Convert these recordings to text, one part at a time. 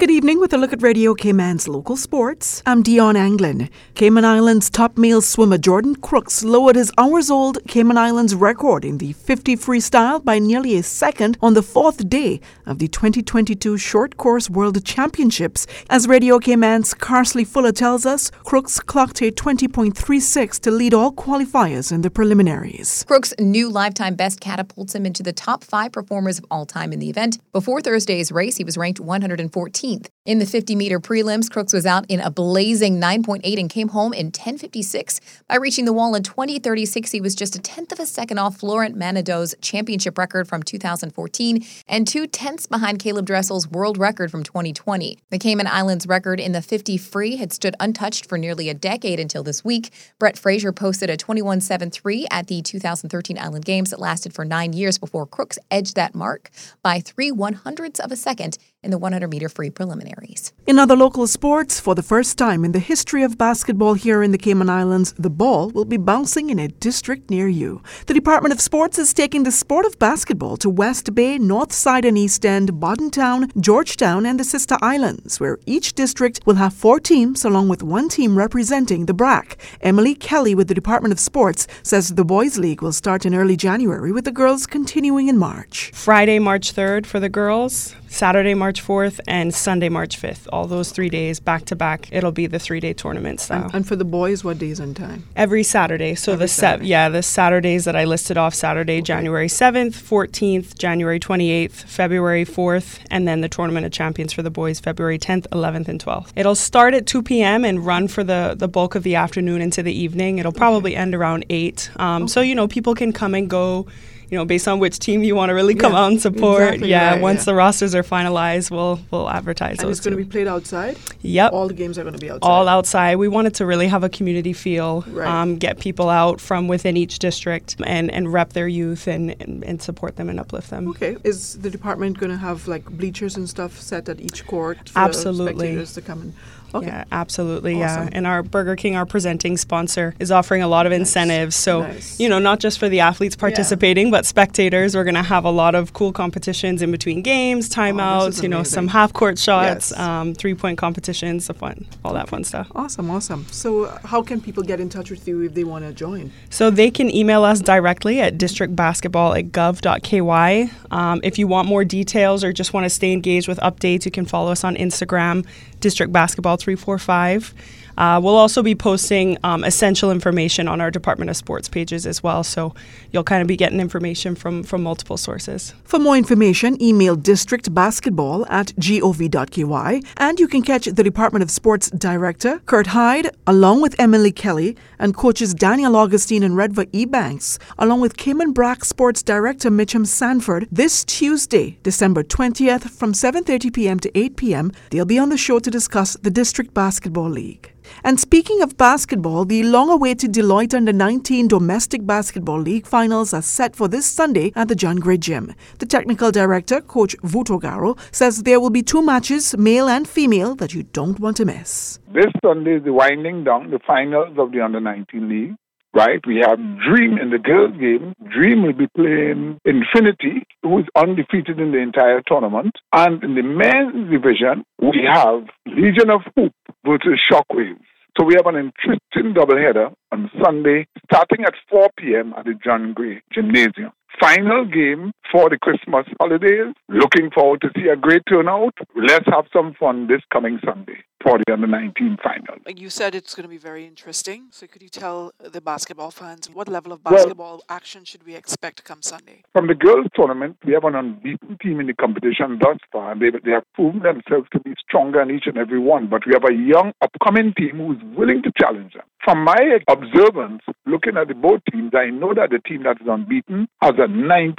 Good evening with a look at Radio Cayman's local sports. I'm Dion Anglin. Cayman Islands top male swimmer Jordan Crooks lowered his hours old Cayman Islands record in the 50 freestyle by nearly a second on the fourth day of the 2022 Short Course World Championships. As Radio Cayman's Carsley Fuller tells us, Crooks clocked a 20.36 to lead all qualifiers in the preliminaries. Crooks' new lifetime best catapults him into the top five performers of all time in the event. Before Thursday's race, he was ranked 114 15th. In the 50 meter prelims, Crooks was out in a blazing 9.8 and came home in 10.56. By reaching the wall in 20.36, he was just a tenth of a second off Florent Manaudou's championship record from 2014 and two tenths behind Caleb Dressel's world record from 2020. The Cayman Islands record in the 50 free had stood untouched for nearly a decade until this week. Brett Fraser posted a 21.73 at the 2013 Island Games that lasted for nine years before Crooks edged that mark by three one hundredths of a second in the 100 meter free preliminaries. In other local sports, for the first time in the history of basketball here in the Cayman Islands, the ball will be bouncing in a district near you. The Department of Sports is taking the sport of basketball to West Bay, North Side and East End, Town, Georgetown, and the Sister Islands, where each district will have four teams along with one team representing the BRAC. Emily Kelly with the Department of Sports says the Boys League will start in early January with the girls continuing in March. Friday, March 3rd for the girls, Saturday, March 4th, and Sunday, March 5th. All those three days back to back. It'll be the three day tournament style. And, and, for the boys, what days and time? Every Saturday. So Every the set, yeah, the Saturdays that I listed off Saturday, okay. January 7th, 14th, January 28th, February 4th, and then the Tournament of Champions for the boys, February 10th, 11th, and 12th. It'll start at 2 p.m. and run for the, the bulk of the afternoon into the evening. It'll probably okay. end around 8. Um, okay. So, you know, people can come and go you know, based on which team you want to really come yeah, out and support. Exactly yeah, right, once yeah. the rosters are finalized, we'll we'll advertise. And it's going to be played outside. Yep, all the games are going to be outside. All outside. We wanted to really have a community feel, right. um, get people out from within each district and and rep their youth and, and, and support them and uplift them. Okay, is the department going to have like bleachers and stuff set at each court for Absolutely. spectators to come and Okay. Yeah, absolutely. Awesome. Yeah. And our Burger King, our presenting sponsor, is offering a lot of nice. incentives. So, nice. you know, not just for the athletes participating, yeah. but spectators. We're going to have a lot of cool competitions in between games, oh, timeouts, oh, you know, some half court shots, yes. um, three point competitions, the fun, all that fun stuff. Awesome, awesome. So, uh, how can people get in touch with you if they want to join? So, they can email us directly at districtbasketball at gov.ky. Um, if you want more details or just want to stay engaged with updates, you can follow us on Instagram, District Basketball 345. Uh, we'll also be posting um, essential information on our Department of Sports pages as well, so you'll kind of be getting information from, from multiple sources. For more information, email districtbasketball at gov.ky, and you can catch the Department of Sports Director, Kurt Hyde, along with Emily Kelly, and coaches Daniel Augustine and Redva Ebanks, along with Cayman BRAC Sports Director Mitchum Sanford, this Tuesday, December 20th from 7.30 p.m. to 8 p.m. They'll be on the show to discuss the District Basketball League. And speaking of basketball, the long awaited Deloitte Under 19 Domestic Basketball League finals are set for this Sunday at the John Gray Gym. The technical director, Coach Vutogaro, says there will be two matches, male and female, that you don't want to miss. This Sunday is the winding down, the finals of the Under 19 League right? We have Dream in the girls' game. Dream will be playing Infinity, who is undefeated in the entire tournament. And in the men's division, we have Legion of Hoop versus Shockwaves. So we have an interesting doubleheader on Sunday, starting at 4 p.m. at the John Gray Gymnasium. Final game for the Christmas holidays. Looking forward to see a great turnout. Let's have some fun this coming Sunday for the under 19 final. You said it's going to be very interesting. So could you tell the basketball fans what level of basketball well, action should we expect come Sunday? From the girls tournament, we have an unbeaten team in the competition thus far, and they, they have proven themselves to be stronger in each and every one. But we have a young upcoming team who's willing to challenge them. From my observance, looking at the both teams, I know that the team that is unbeaten has a 90%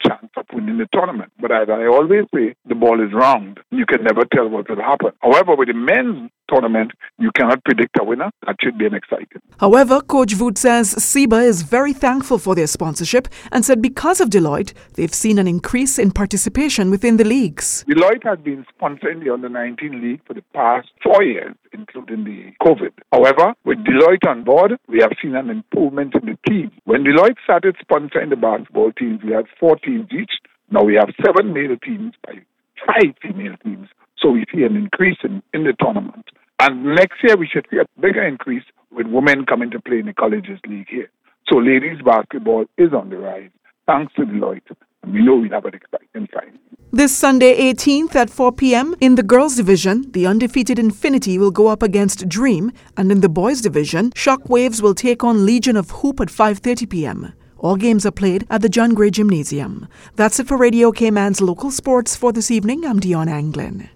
chance of winning the tournament. But as I always say, the ball is round. You can never tell what will happen. However, with the men's tournament, you cannot predict a winner. That should be an exciting. However, Coach Voot says CIBA is very thankful for their sponsorship and said because of Deloitte, they've seen an increase in participation within the leagues. Deloitte has been sponsoring the Under 19 League for the past four years, including the COVID. However, with Deloitte on board, we have seen an improvement in the team. When Deloitte started sponsoring the basketball teams, we had four teams each. Now we have seven male teams by five female teams So we see an increase in, in the tournament. And next year we should see a bigger increase with women coming to play in the colleges league here. So ladies basketball is on the rise, thanks to Deloitte. And we know we'll have an exciting time. This Sunday 18th at 4 p.m. in the girls division, the undefeated Infinity will go up against Dream, and in the boys division, Shockwaves will take on Legion of Hoop at 5:30 p.m. All games are played at the John Gray Gymnasium. That's it for Radio Cayman's local sports for this evening. I'm Dion Anglin.